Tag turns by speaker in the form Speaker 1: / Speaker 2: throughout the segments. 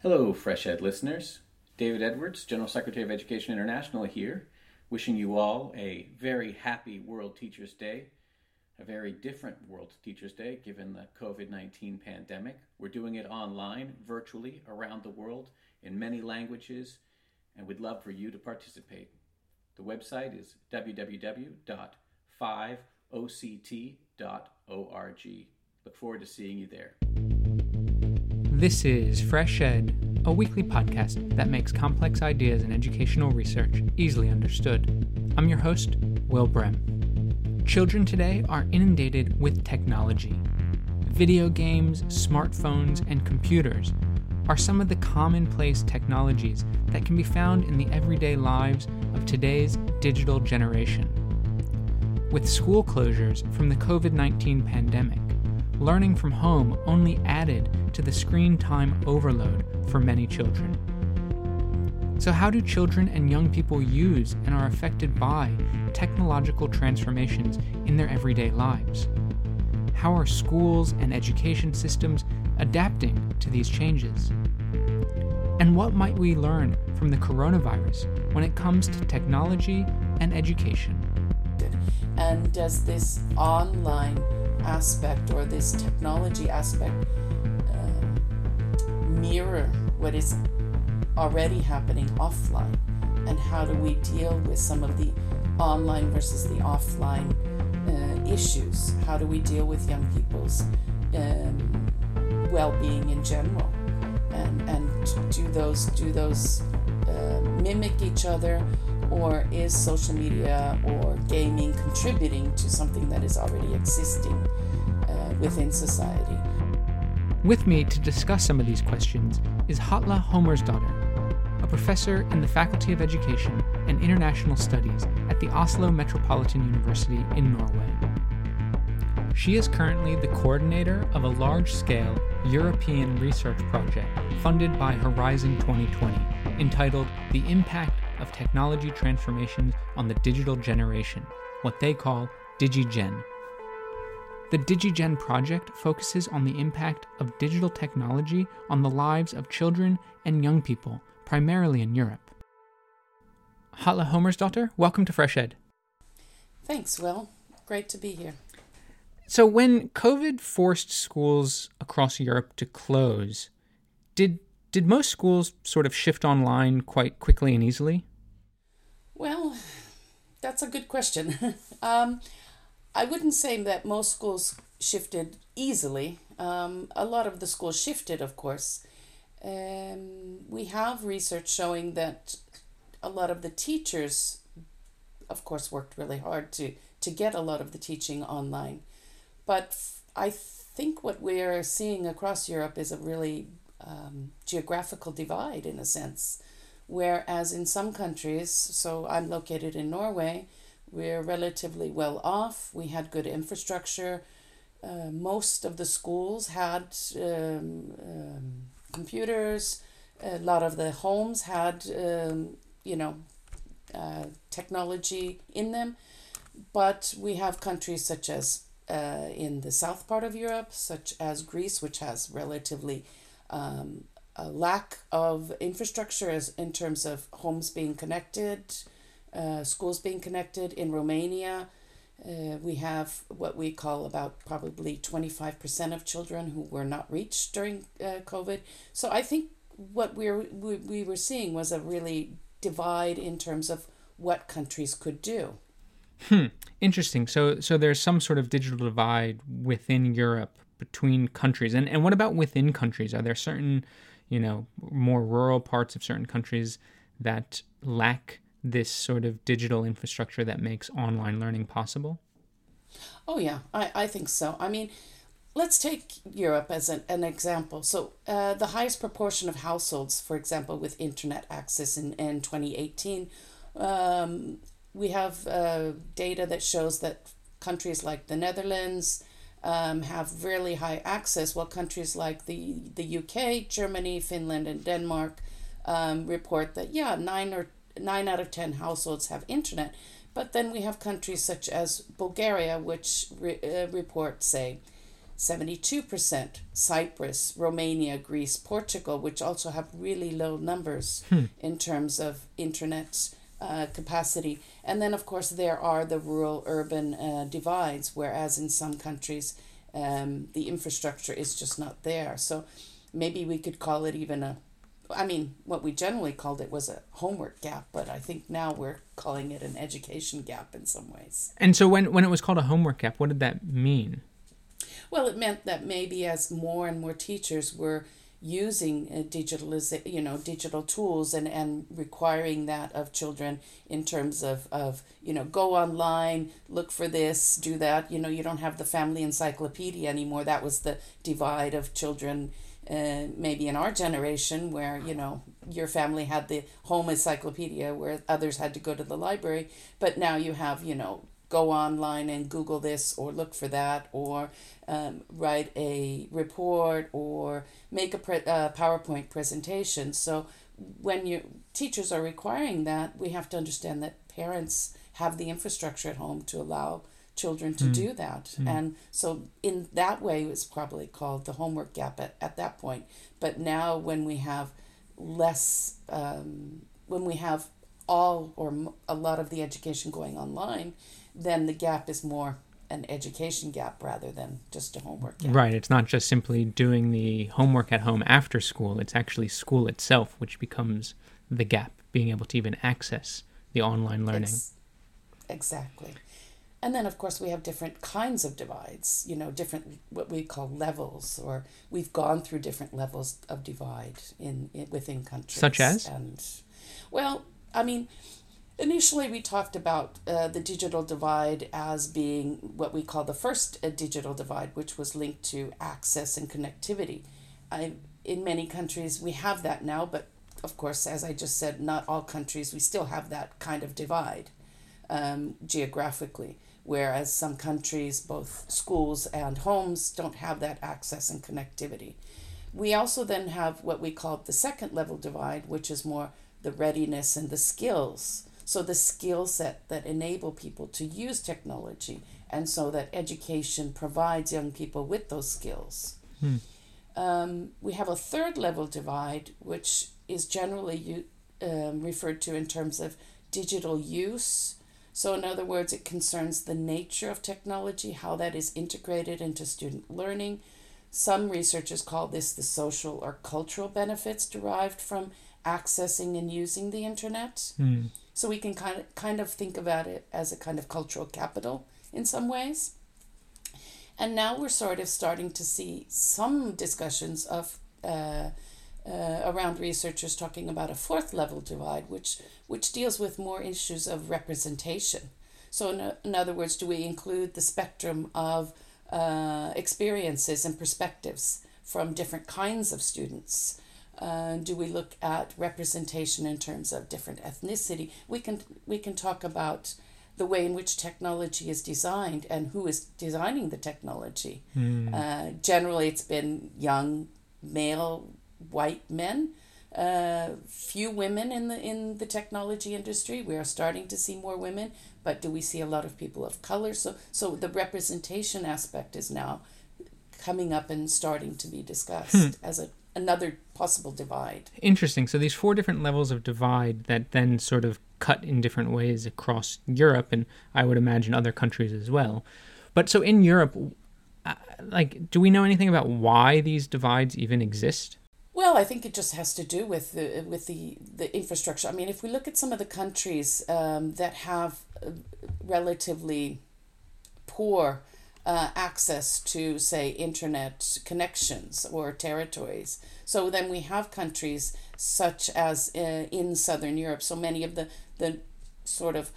Speaker 1: Hello, Fresh Ed listeners. David Edwards, General Secretary of Education International, here, wishing you all a very happy World Teachers Day, a very different World Teachers Day given the COVID 19 pandemic. We're doing it online, virtually, around the world, in many languages, and we'd love for you to participate. The website is www.5oct.org. Look forward to seeing you there.
Speaker 2: This is Fresh Ed, a weekly podcast that makes complex ideas in educational research easily understood. I'm your host, Will Brehm. Children today are inundated with technology. Video games, smartphones, and computers are some of the commonplace technologies that can be found in the everyday lives of today's digital generation. With school closures from the COVID 19 pandemic, learning from home only added to the screen time overload for many children. So, how do children and young people use and are affected by technological transformations in their everyday lives? How are schools and education systems adapting to these changes? And what might we learn from the coronavirus when it comes to technology and education?
Speaker 3: And does this online aspect or this technology aspect mirror what is already happening offline? And how do we deal with some of the online versus the offline uh, issues? How do we deal with young people's um, well-being in general? And and do those do those uh, mimic each other? or is social media or gaming contributing to something that is already existing uh, within society?
Speaker 2: With me to discuss some of these questions is Halla Holmarsdottir, a professor in the Faculty of Education and International Studies at the Oslo Metropolitan University in Norway. She is currently the coordinator of a large scale European research project funded by Horizon 2020 entitled The Impact of technology transformations on the digital generation, what they call DigiGen. The DigiGen project focuses on the impact of digital technology on the lives of children and young people, primarily in Europe. Halla Holmarsdottir, welcome to Fresh Ed.
Speaker 3: Thanks, Will. Great to be here.
Speaker 2: So, when COVID forced schools across Europe to close, did did most schools sort of shift online quite quickly and easily?
Speaker 3: Well, that's a good question. um, I wouldn't say that most schools shifted easily. Um, a lot of the schools shifted, of course. Um, we have research showing that a lot of the teachers, of course, worked really hard to, to get a lot of the teaching online. But I think what we're seeing across Europe is a really um, geographical divide in a sense. Whereas in some countries, so I'm located in Norway, we're relatively well off. We had good infrastructure. Uh, most of the schools had um, um, computers. A lot of the homes had, um, you know, uh, technology in them. But we have countries such as uh, in the south part of Europe, such as Greece, which has relatively um, a lack of infrastructure as in terms of homes being connected, uh, schools being connected. In Romania, uh, we have what we call about probably 25% of children who were not reached during uh, COVID. So I think what we're, we, we were seeing was a really divide in terms of what countries could do.
Speaker 2: Hmm. Interesting. So so there's some sort of digital divide within Europe between countries. And and what about within countries? Are there certain, you know, more rural parts of certain countries that lack this sort of digital infrastructure that makes online learning possible?
Speaker 3: Oh yeah, I, I think so. I mean, let's take Europe as an, an example. So uh, the highest proportion of households, for example, with internet access in, in 2018, um, we have uh, data that shows that countries like the Netherlands, um, have really high access, while countries like the, the UK, Germany, Finland, and Denmark um, report that, yeah, nine, or, nine out of 10 households have internet. But then we have countries such as Bulgaria, which re, uh, report, say, 72%. Cyprus, Romania, Greece, Portugal, which also have really low numbers
Speaker 2: Hmm.
Speaker 3: in terms of internet uh, capacity. And then, of course, there are the rural urban uh, divides, whereas in some countries um, the infrastructure is just not there. So maybe we could call it even a I mean, what we generally called it was a homework gap, but I think now we're calling it an education gap in some ways.
Speaker 2: And so when when it was called a homework gap, what did that mean?
Speaker 3: Well, it meant that maybe as more and more teachers were using uh, digitaliz- you know, digital tools and, and requiring that of children in terms of, of, you know, go online, look for this, do that. You know, you don't have the family encyclopedia anymore. That was the divide of children uh, maybe in our generation where you know your family had the home encyclopedia where others had to go to the library but now you have you know go online and google this or look for that or um, write a report or make a pre- uh, powerpoint presentation. So when you teachers are requiring that we have to understand that parents have the infrastructure at home to allow children to do that. And so, in that way, it's probably called the homework gap at, at that point. But now, when we have less, um, when we have all or a lot of the education going online, then the gap is more an education gap rather than just a homework gap.
Speaker 2: Right. It's not just simply doing the homework at home after school. It's actually school itself, which becomes the gap, being able to even access the online learning.
Speaker 3: Ex- exactly. And then, of course, we have different kinds of divides, you know, different what we call levels, or we've gone through different levels of divide in, in within countries.
Speaker 2: Such as?
Speaker 3: And, well, I mean, initially we talked about uh, the digital divide as being what we call the first uh, digital divide, which was linked to access and connectivity. I, in many countries, we have that now, but of course, as I just said, not all countries, we still have that kind of divide um, geographically, whereas some countries, both schools and homes, don't have that access and connectivity. We also then have what we call the second level divide, which is more the readiness and the skills. So, the skill set that enable people to use technology, and so that education provides young people with those skills. Um, we have a third level divide, which is generally u- um, referred to in terms of digital use. So, in other words, it concerns the nature of technology, how that is integrated into student learning. Some researchers call this the social or cultural benefits derived from accessing and using the internet.
Speaker 2: Hmm.
Speaker 3: So, we can kind of, kind of think about it as a kind of cultural capital in some ways. And now we're sort of starting to see some discussions of uh, uh, around researchers talking about a fourth level divide, which which deals with more issues of representation. So, in, in other words, do we include the spectrum of uh, experiences and perspectives from different kinds of students? Uh, do we look at representation in terms of different ethnicity? We can we can talk about the way in which technology is designed and who is designing the technology. Uh, generally, it's been young male white men. Uh, few women in the in the technology industry. We are starting to see more women, but do we see a lot of people of color? So so the representation aspect is now coming up and starting to be discussed as a another possible divide.
Speaker 2: Interesting. So these four different levels of divide that then sort of cut in different ways across Europe, and I would imagine other countries as well. But so in Europe, uh, like, do we know anything about why these divides even exist?
Speaker 3: Well, I think it just has to do with the with the the infrastructure. I mean, if we look at some of the countries um, that have uh, relatively poor uh, access to, say, internet connections or territories, so then we have countries such as uh, in southern Europe. So many of the the sort of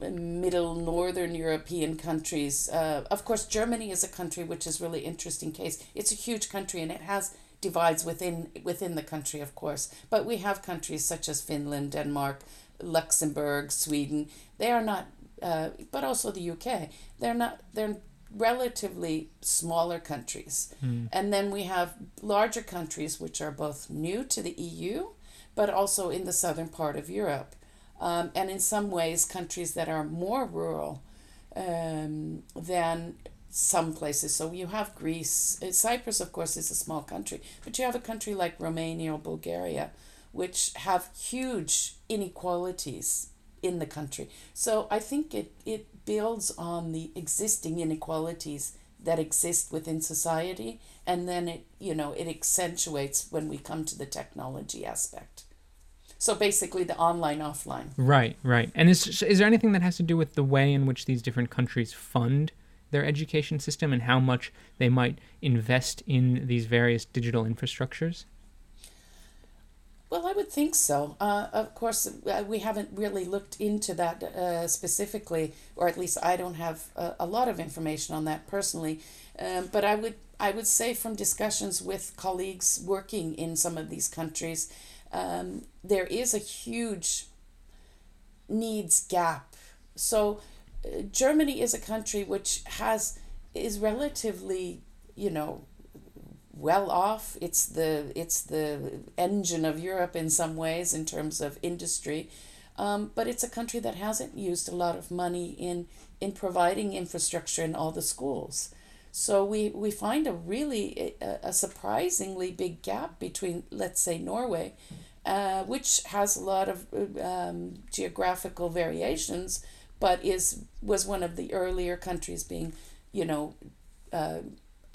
Speaker 3: middle northern European countries. Uh, of course, Germany is a country which is really interesting case. It's a huge country and it has divides within within the country, of course. But we have countries such as Finland, Denmark, Luxembourg, Sweden. They are not, uh, but also the UK. They're not. They're relatively smaller countries. And then we have larger countries which are both new to the EU, but also in the southern part of Europe. Um, and in some ways, countries that are more rural um, than some places. So you have Greece. Uh, Cyprus, of course, is a small country, but you have a country like Romania or Bulgaria, which have huge inequalities in the country. So I think it, it builds on the existing inequalities that exist within society and then it you know it accentuates when we come to the technology aspect so basically the online offline
Speaker 2: right right and is is there anything that has to do with the way in which these different countries fund their education system and how much they might invest in these various digital infrastructures
Speaker 3: well, I would think so. Uh, of course, uh, we haven't really looked into that uh, specifically, or at least I don't have a, a lot of information on that personally. Um, but I would I would say from discussions with colleagues working in some of these countries, um, there is a huge needs gap. So, Germany is a country which has is relatively, you know, well off. It's the it's the engine of Europe in some ways in terms of industry, um, but it's a country that hasn't used a lot of money in in providing infrastructure in all the schools. So we, we find a really a, a surprisingly big gap between let's say Norway, uh, which has a lot of um, geographical variations, but is was one of the earlier countries being, you know. Uh,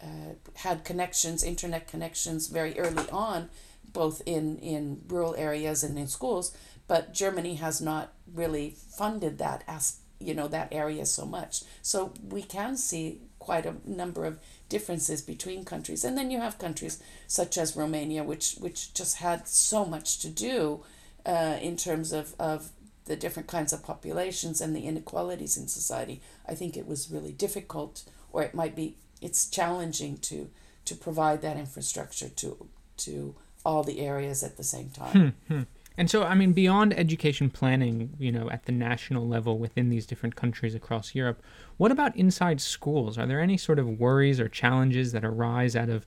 Speaker 3: uh, had connections, internet connections very early on, both in, in rural areas and in schools. But Germany has not really funded that as you know that area so much. So we can see quite a number of differences between countries. And then you have countries such as Romania, which which just had so much to do uh, in terms of, of the different kinds of populations and the inequalities in society. I think it was really difficult, or it might be it's challenging to to provide that infrastructure to to all the areas at the same time.
Speaker 2: Hmm, hmm. And so, I mean, beyond education planning, you know, at the national level within these different countries across Europe, what about inside schools? Are there any sort of worries or challenges that arise out of,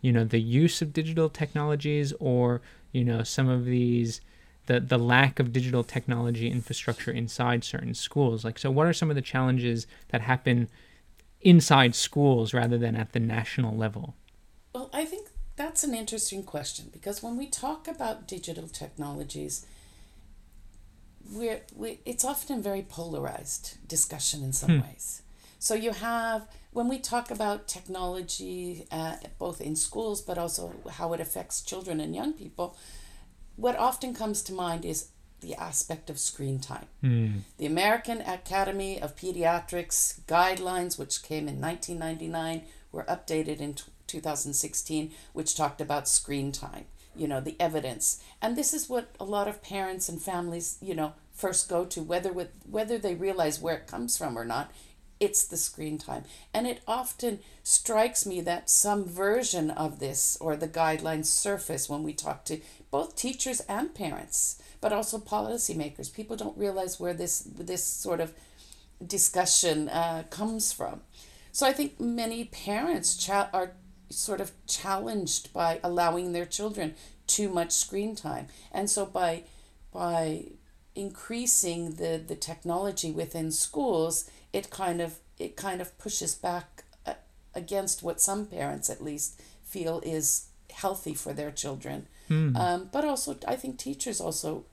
Speaker 2: you know, the use of digital technologies or, you know, some of these, the, the lack of digital technology infrastructure inside certain schools? Like, so what are some of the challenges that happen inside schools rather than at the national level?
Speaker 3: Well, I think that's an interesting question because when we talk about digital technologies, we're, we, it's often a very polarized discussion in some hmm. ways. So you have, when we talk about technology, uh, both in schools but also how it affects children and young people, what often comes to mind is the aspect of screen time. Mm. The American Academy of Pediatrics guidelines, which came in 1999, were updated in 2016, which talked about screen time, you know, the evidence. And this is what a lot of parents and families, you know, first go to, whether with whether they realize where it comes from or not, it's the screen time. And it often strikes me that some version of this or the guidelines surface when we talk to both teachers and parents but also policymakers. People don't realize where this this sort of discussion uh, comes from. So I think many parents cha- are sort of challenged by allowing their children too much screen time, and so by by increasing the the technology within schools, it kind of it kind of pushes back uh, against what some parents at least feel is healthy for their children. Mm. Um, but also, I think teachers also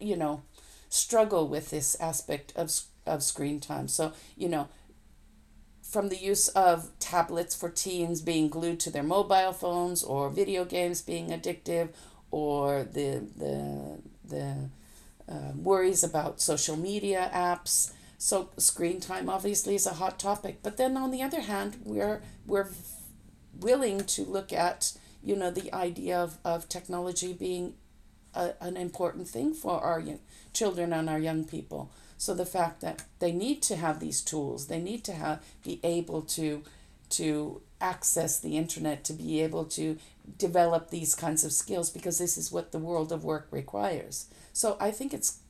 Speaker 3: you know, struggle with this aspect of, of screen time. So, you know, from the use of tablets for teens being glued to their mobile phones or video games being addictive or the, the, the uh, worries about social media apps. So screen time obviously is a hot topic. But then on the other hand, we're, we're willing to look at, you know, the idea of, of technology being a, an important thing for our young, children and our young people. So the fact that they need to have these tools, they need to have be able to to access the internet to be able to develop these kinds of skills because this is what the world of work requires. So I think it's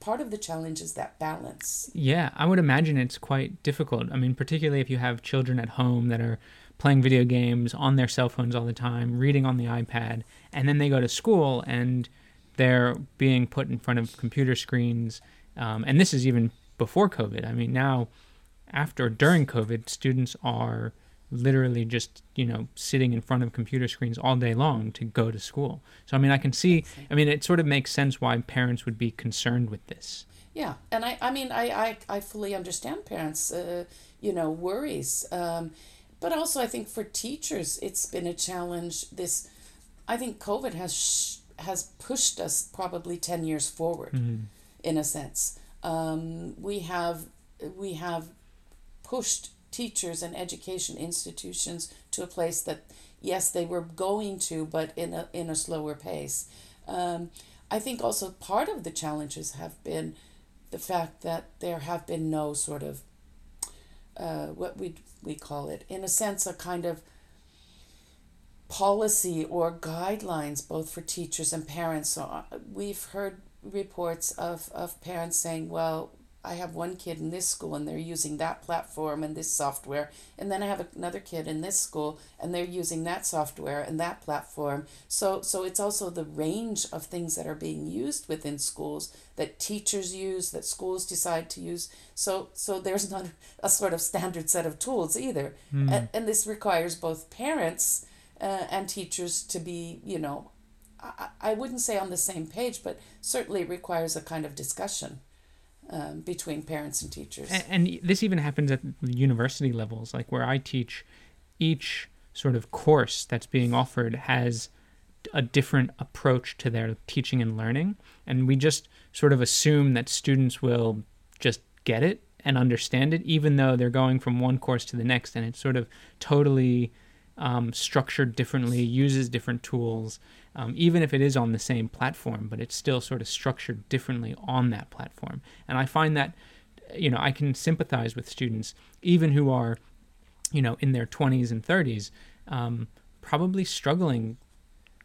Speaker 3: part of the challenge is that balance.
Speaker 2: Yeah, I would imagine it's quite difficult. I mean, particularly if you have children at home that are playing video games on their cell phones all the time, reading on the iPad, and then they go to school and they're being put in front of computer screens. Um, and this is even before COVID. I mean, now after during COVID, students are literally just you know sitting in front of computer screens all day long to go to school. So I mean, I can see. I mean, it sort of makes sense why parents would be concerned with this.
Speaker 3: Yeah, and I, I mean, I, I, I fully understand parents, uh, you know, worries. Um, but also, I think for teachers, it's been a challenge. This, I think, COVID has sh- has pushed us probably ten years forward,
Speaker 2: Mm-hmm.
Speaker 3: in a sense. Um, we have we have pushed teachers and education institutions to a place that yes they were going to but in a in a slower pace um, i think also part of the challenges have been the fact that there have been no sort of uh, what we we call it in a sense a kind of policy or guidelines both for teachers and parents. So uh, we've heard reports of, of parents saying well I have one kid in this school and they're using that platform and this software. And then I have another kid in this school and they're using that software and that platform. So so it's also the range of things that are being used within schools that teachers use, that schools decide to use. So so there's not a sort of standard set of tools either. And, and this requires both parents uh, and teachers to be, you know, I, I wouldn't say on the same page, but certainly requires a kind of discussion um, between parents and teachers.
Speaker 2: And, and this even happens at university levels, like where I teach. Each sort of course that's being offered has a different approach to their teaching and learning, and we just sort of assume that students will just get it and understand it, even though they're going from one course to the next, and it's sort of totally um, structured differently, uses different tools, um, even if it is on the same platform, but it's still sort of structured differently on that platform. And I find that, you know, I can sympathize with students, even who are, you know, in their 20s and 30s, um, probably struggling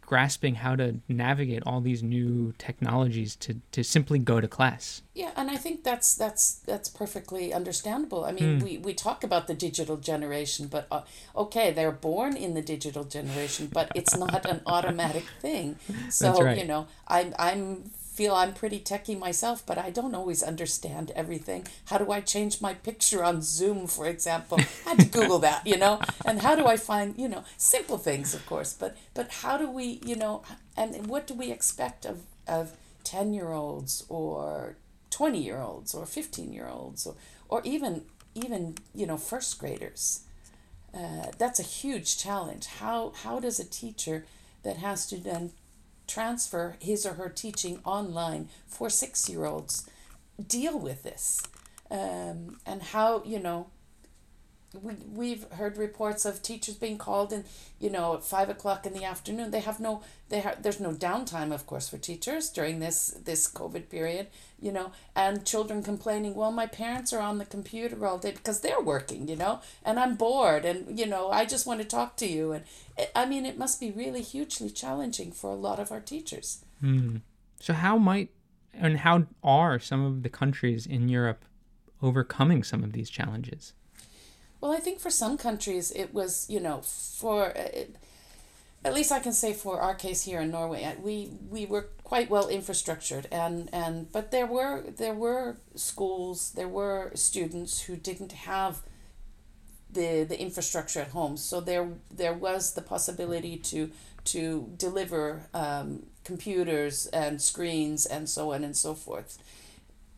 Speaker 2: grasping how to navigate all these new technologies to, to simply go to class.
Speaker 3: Yeah, and I think that's that's that's perfectly understandable. I mean,
Speaker 2: Hmm.
Speaker 3: we, we talk about the digital generation, but uh, okay, they're born in the digital generation, but it's not an automatic thing. So
Speaker 2: right.
Speaker 3: you know, I'm I'm feel I'm pretty techie myself, but I don't always understand everything. How do I change my picture on Zoom, for example? I had to Google that, you know. And how do I find, you know, simple things, of course, but but how do we, you know, and what do we expect of of ten year olds or 20 year olds or 15 year olds or, or even even you know first graders uh, that's a huge challenge how how does a teacher that has to then transfer his or her teaching online for six year olds deal with this. Um, and how you know we, we've heard reports of teachers being called in you know at five o'clock in the afternoon. They have no they have there's no downtime of course for teachers during this this covid period you know and children complaining well my parents are on the computer all day because they're working you know and i'm bored and you know i just want to talk to you. And it, i mean it must be really hugely challenging for a lot of our teachers. Hmm.
Speaker 2: So, how might and how are some of the countries in Europe overcoming some of these challenges?
Speaker 3: Well, I think for some countries it was, you know, for uh, at least I can say for our case here in Norway, uh, we we were quite well infrastructured, and and but there were there were schools, there were students who didn't have the the infrastructure at home, so there there was the possibility to to deliver um, computers and screens and so on and so forth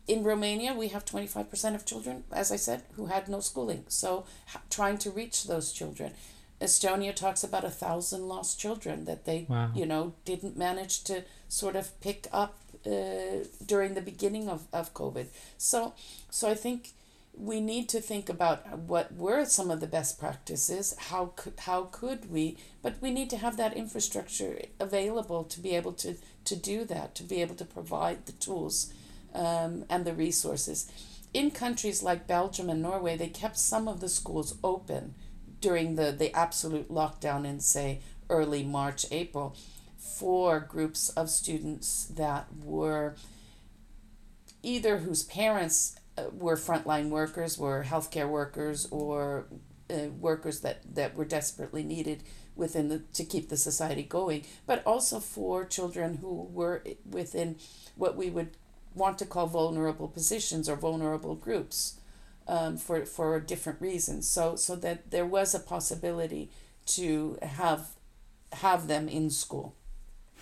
Speaker 3: in Romania, we have 25% of children, as I said, who had no schooling. So, trying to reach those children. Estonia talks about a thousand lost children that they,
Speaker 2: Wow.
Speaker 3: you know, didn't manage to sort of pick up uh, during the beginning of, of COVID. So, so I think we need to think about what were some of the best practices. How could how could we? But we need to have that infrastructure available to be able to to do that. To be able to provide the tools um, and the resources. In countries like Belgium and Norway, they kept some of the schools open during the, the absolute lockdown in, say, early March, April, for groups of students that were either whose parents uh, were frontline workers, were healthcare workers, or uh, workers that, that were desperately needed within the to keep the society going, but also for children who were within what we would want to call vulnerable positions or vulnerable groups. um, for for different reasons. So so that there was a possibility to have have them in school.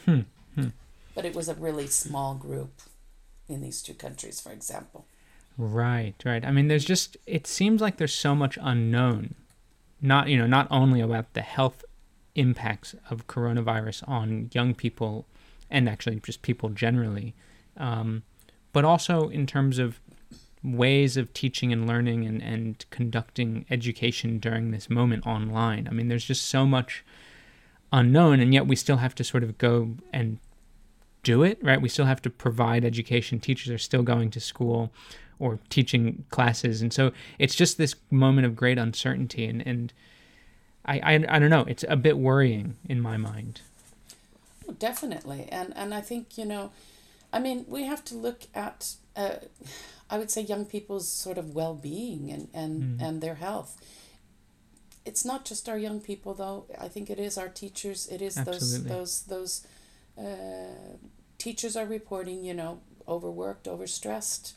Speaker 2: Hmm. Hmm.
Speaker 3: But it was a really small group in these two countries, for example.
Speaker 2: Right, right. I mean, there's just it seems like there's so much unknown, not you know not only about the health impacts of coronavirus on young people and actually just people generally, um, but also in terms of ways of teaching and learning and, and conducting education during this moment online. I mean, there's just so much unknown, and yet we still have to sort of go and do it, right? We still have to provide education. Teachers are still going to school or teaching classes. And so it's just this moment of great uncertainty. And, and I, I, I don't know, it's a bit worrying in my mind.
Speaker 3: Definitely. And, and I think, you know, I mean, we have to look at, uh, I would say, young people's sort of well being and, and, mm. and their health. It's not just our young people, though. I think it is our teachers. It is Absolutely. those those those uh, teachers are reporting, you know, overworked, overstressed,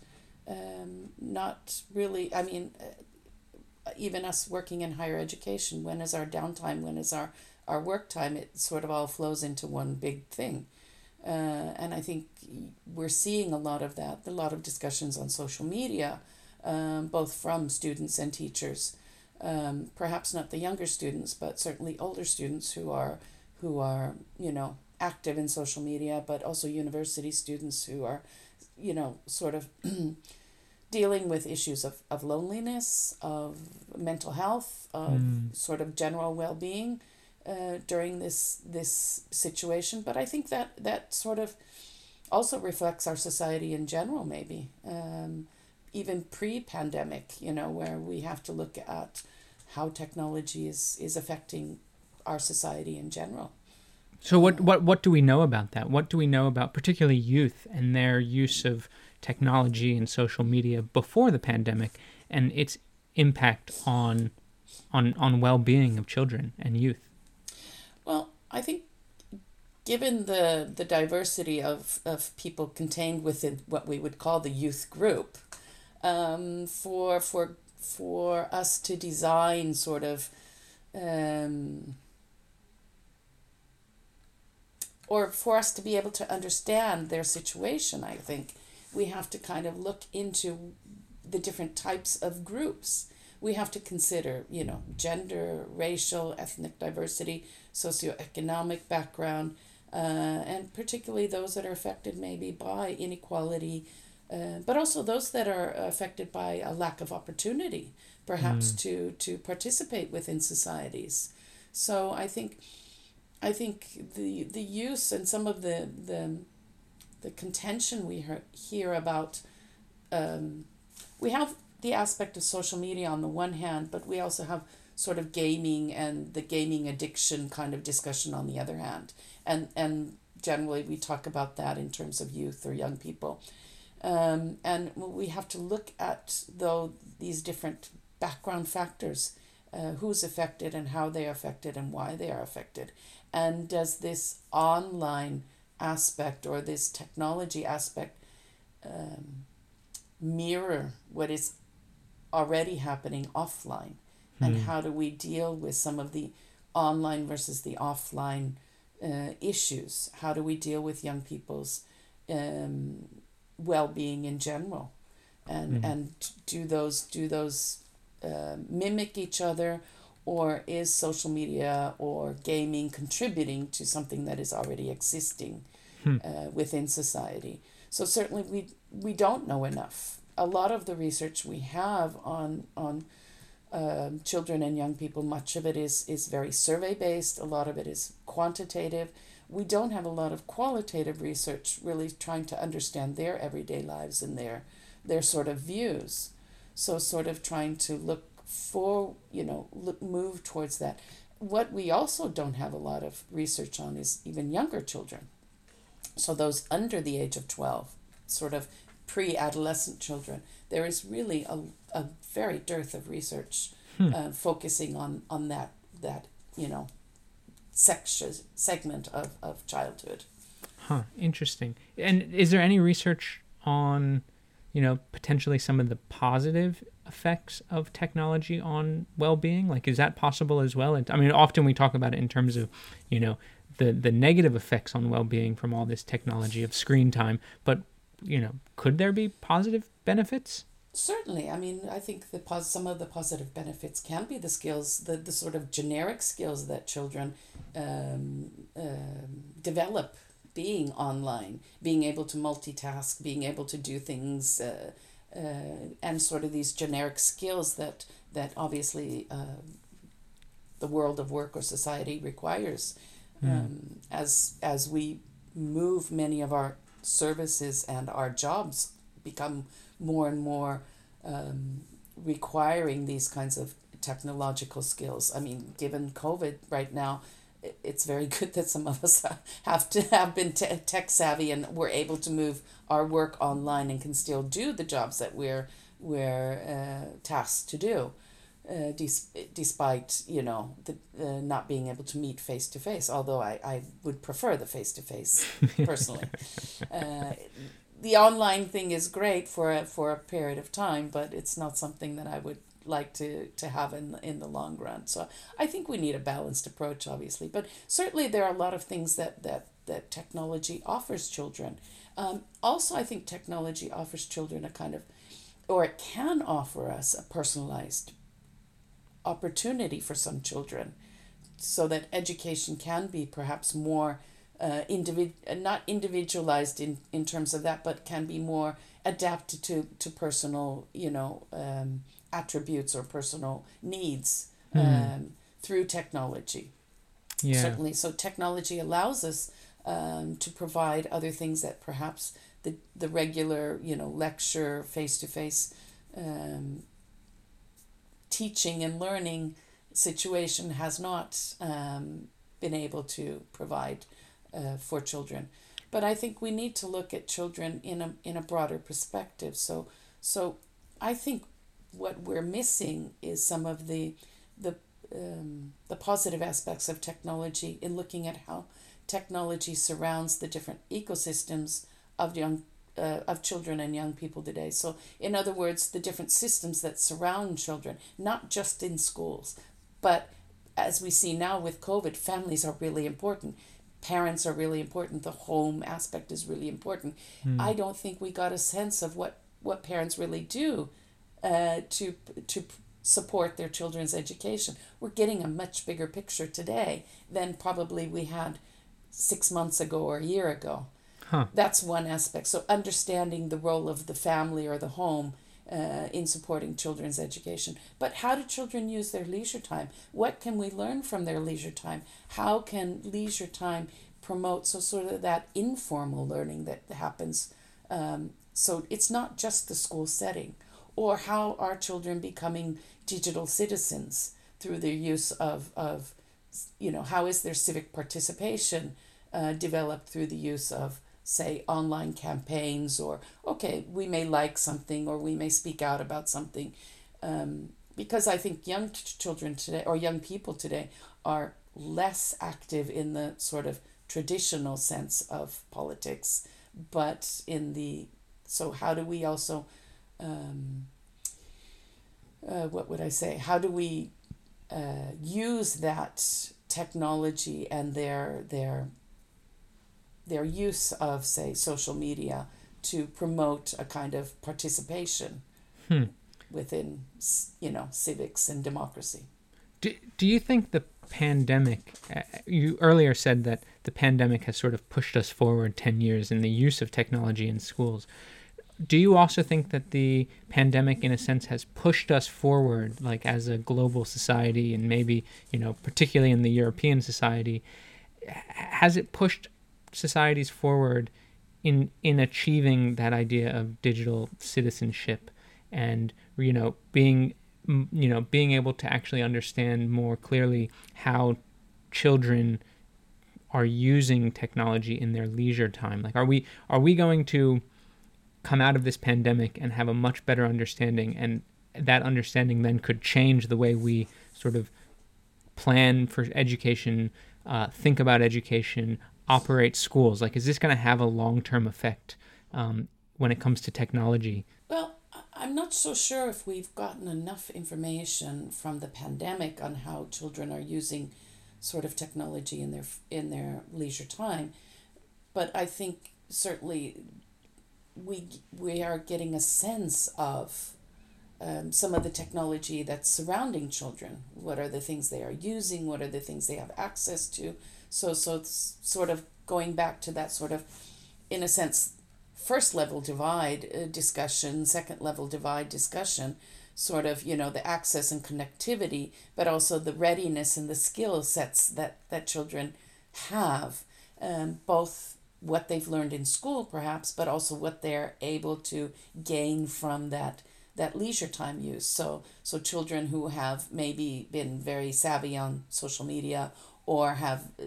Speaker 3: um, not really, I mean, uh, even us working in higher education, when is our downtime? When is our, our work time? It sort of all flows into one big thing. Uh, and I think we're seeing a lot of that, a lot of discussions on social media, um, both from students and teachers. Um, perhaps not the younger students, but certainly older students who are who are you know active in social media, but also university students who are, you know, sort of dealing with issues of, of loneliness, of mental health, of mm. sort of general well being uh, during this this situation. But I think that that sort of also reflects our society in general, maybe. Um, even pre pandemic, you know, where we have to look at how technology is, is affecting our society in general.
Speaker 2: So what what what do we know about that? What do we know about particularly youth and their use of technology and social media before the pandemic and its impact on on on well-being of children and youth?
Speaker 3: Well, I think given the the diversity of, of people contained within what we would call the youth group, um, for for for us to design sort of um, or for us to be able to understand their situation, I think we have to kind of look into the different types of groups. We have to consider, you know, gender, racial, ethnic diversity, socioeconomic background, uh, and particularly those that are affected maybe by inequality, uh, but also those that are affected by a lack of opportunity, perhaps mm. to to participate within societies. So I think I think the the use and some of the the, the contention we hear, hear about um, we have the aspect of social media on the one hand, but we also have sort of gaming and the gaming addiction kind of discussion on the other hand. And and generally we talk about that in terms of youth or young people. Um, and we have to look at though these different background factors, uh, who's affected and how they are affected and why they are affected. And does this online aspect or this technology aspect um, mirror what is already happening offline? And hmm. how do we deal with some of the online versus the offline uh, issues? How do we deal with young people's um, well being in general? And, mm. and do those do those uh, mimic each other or is social media or gaming contributing to something that is already existing hmm. uh, within society? So certainly we we don't know enough. A lot of the research we have on on um, children and young people, much of it is is very survey based. A lot of it is quantitative. We don't have a lot of qualitative research really trying to understand their everyday lives and their their sort of views. So sort of trying to look for you know look, move towards that what we also don't have a lot of research on is even younger children so those under the age of 12 sort of pre-adolescent children there is really a, a very dearth of research hmm. uh, focusing on on that that you know section segment of, of childhood
Speaker 2: huh interesting and is there any research on you know potentially some of the positive effects of technology on well-being? Like, is that possible as well? I mean, often we talk about it in terms of, you know, the the negative effects on well-being from all this technology of screen time, but you know, could there be positive benefits?
Speaker 3: Certainly, I mean, I think the pos- some of the positive benefits can be the skills, the, the sort of generic skills that children um, uh, develop being online, being able to multitask, being able to do things, uh, uh, and sort of these generic skills that that obviously uh, the world of work or society requires. Mm. Um, as as we move many of our services and our jobs become more and more um, requiring these kinds of technological skills. I mean, given COVID right now, it's very good that some of us have to have been tech savvy and we're able to move our work online and can still do the jobs that we're we're uh, tasked to do, uh, des- despite you know the uh, not being able to meet face to face. Although I, I would prefer the face to face personally. Uh, the online thing is great for a, for a period of time, but it's not something that I would like to to have in in the long run. So I think we need a balanced approach, obviously. But certainly there are a lot of things that that that technology offers children. Um, also, I think technology offers children a kind of, or it can offer us a personalized opportunity for some children, so that education can be perhaps more uh, individ- uh, not individualized in, in terms of that, but can be more adapted to, to personal, you know, um, attributes or personal needs mm. um, through technology. Yeah. Certainly. So technology allows us um, to provide other things that perhaps the, the regular, you know, lecture, face to face teaching and learning situation has not um, been able to provide uh, for children. But I think we need to look at children in a in a broader perspective. So so I think what we're missing is some of the the um, the positive aspects of technology in looking at how technology surrounds the different ecosystems of young uh, of children and young people today. So, in other words, the different systems that surround children, not just in schools, but as we see now with COVID, families are really important parents are really important the home aspect is really important mm. i don't think we got a sense of what what parents really do uh, to to support their children's education we're getting a much bigger picture today than probably we had six months ago or a year ago huh. that's one aspect so understanding the role of the family or the home uh, in supporting children's education. But how do children use their leisure time? What can we learn from their leisure time? How can leisure time promote so sort of that informal learning that happens? Um, so it's not just the school setting, or how are children becoming digital citizens through their use of of you know how is their civic participation uh, developed through the use of say online campaigns or okay we may like something or we may speak out about something. Um, because i think young t- children today or young people today are less active in the sort of traditional sense of politics but in the so how do we also um, uh, what would i say? How do we uh, use that technology and their their their use of, say, social media to promote a kind of participation hmm. within, you know, civics and democracy.
Speaker 2: Do, do you think the pandemic, uh, you earlier said that the pandemic has sort of pushed us forward 10 years in the use of technology in schools. Do you also think that the pandemic, in a sense, has pushed us forward, like as a global society, and maybe, you know, particularly in the European society? Has it pushed societies forward in in achieving that idea of digital citizenship and you know being you know being able to actually understand more clearly how children are using technology in their leisure time. Like are we are we going to come out of this pandemic and have a much better understanding and that understanding then could change the way we sort of plan for education uh, think about education operate schools? Like, is this going to have a long term effect um, when it comes to technology?
Speaker 3: Well, I'm not so sure if we've gotten enough information from the pandemic on how children are using sort of technology in their in their leisure time, but I think certainly we we are getting a sense of um, some of the technology that's surrounding children. What are the things they are using? What are the things they have access to? So so it's sort of going back to that sort of, in a sense, first level divide uh, discussion, second level divide discussion, sort of you know the access and connectivity, but also the readiness and the skill sets that that children have, um, both what they've learned in school perhaps, but also what they're able to gain from that that leisure time use. So so children who have maybe been very savvy on social media or have uh,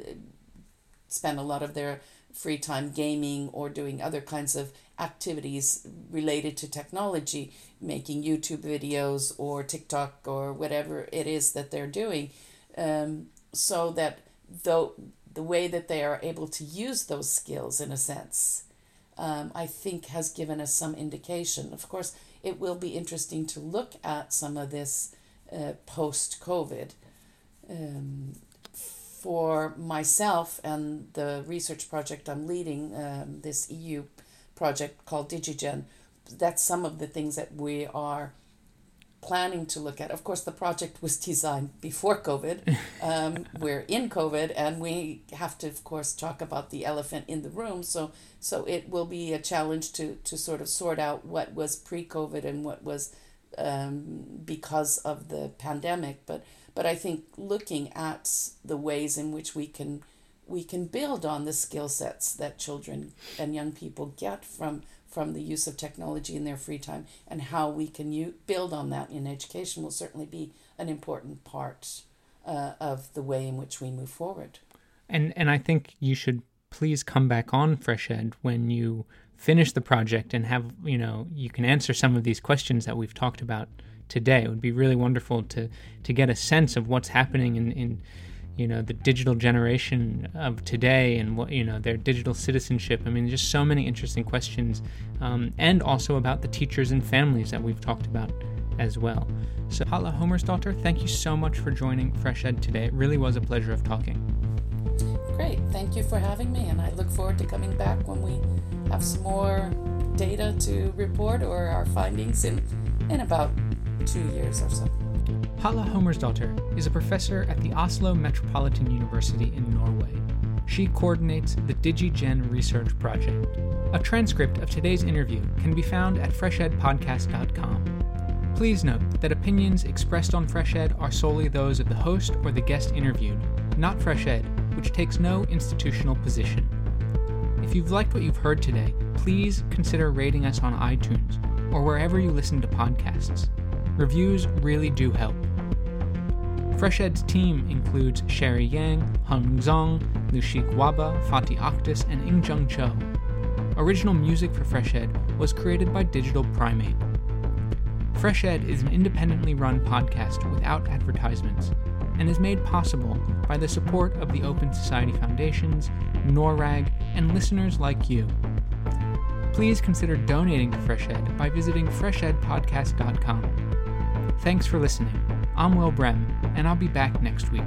Speaker 3: spend a lot of their free time gaming or doing other kinds of activities related to technology, making YouTube videos or TikTok or whatever it is that they're doing, um, so that though the way that they are able to use those skills in a sense, um, I think has given us some indication. Of course, it will be interesting to look at some of this uh, post COVID. Um, for myself and the research project I'm leading, um, this EU project called DigiGen, that's some of the things that we are planning to look at. Of course, the project was designed before COVID. Um, we're in COVID, and we have to, of course, talk about the elephant in the room. So, so it will be a challenge to to sort of sort out what was pre-COVID and what was um, because of the pandemic. But but I think looking at the ways in which we can we can build on the skill sets that children and young people get from from the use of technology in their free time and how we can u- build on that in education will certainly be an important part uh, of the way in which we move forward.
Speaker 2: And and I think you should please come back on FreshEd when you finish the project and have you know you can answer some of these questions that we've talked about today. It would be really wonderful to to get a sense of what's happening in, in you know the digital generation of today and what you know their digital citizenship. I mean just so many interesting questions um, and also about the teachers and families that we've talked about as well. So Halla Holmarsdottir thank you so much for joining FreshEd today. It really was a pleasure of talking.
Speaker 3: Great. Thank you for having me and i look forward to coming back when we have some more data to report or our findings in in about two years or so
Speaker 2: Halla Holmarsdottir is a professor at the Oslo Metropolitan University in Norway. She coordinates the DigiGen Research Project. A transcript of today's interview can be found at freshedpodcast.com. Please note that opinions expressed on FreshEd are solely those of the host or the guest interviewed, not FreshEd, which takes no institutional position. If you've liked what you've heard today, please consider rating us on iTunes or wherever you listen to podcasts. Reviews really do help. FreshEd's team includes Sherry Yang, Hung Zong, Lushik Waba, Fatih Akhtis, and Ingjung Cho. Original music for FreshEd was created by Digital Primate. FreshEd is an independently run podcast without advertisements and is made possible by the support of the Open Society Foundations, NORAG, and listeners like you. Please consider donating to FreshEd by visiting freshedpodcast.com. Thanks for listening. I'm Will Brehm, and I'll be back next week.